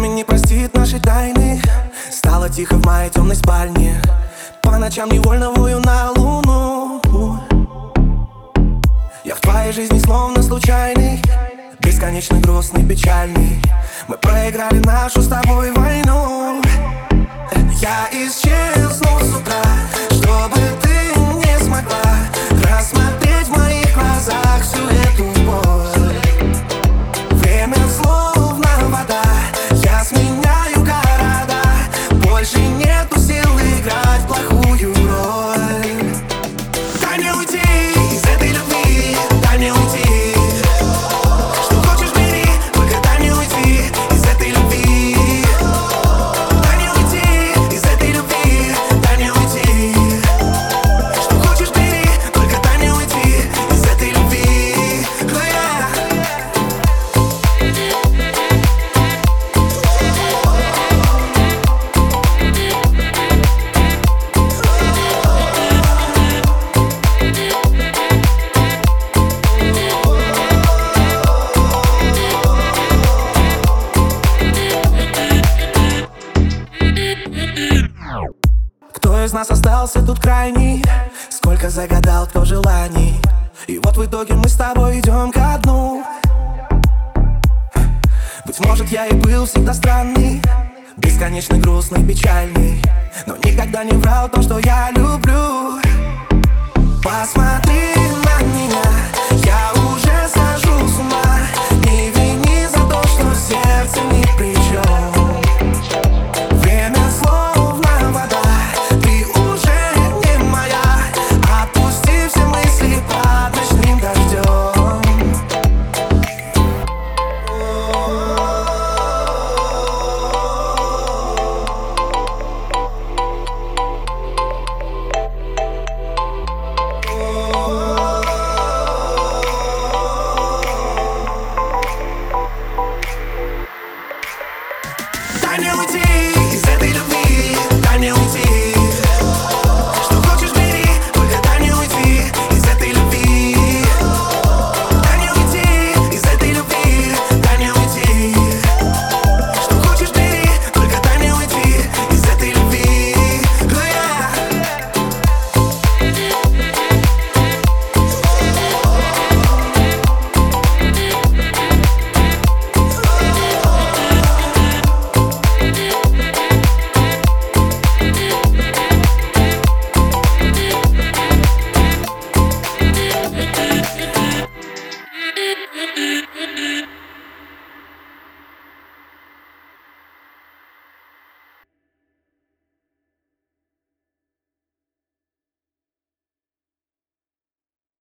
время не простит наши тайны. Стало тихо в моей темной спальне. По ночам невольно вою на луну. Я в твоей жизни словно случайный Бесконечно грустный, печальный. Мы проиграли нашу с тобой войну. Я исчезну Из нас остался тут крайний? Сколько загадал кто желаний? И вот в итоге мы с тобой идем ко дну Быть может я и был всегда странный Бесконечно грустный, печальный Но никогда не врал то, что я люблю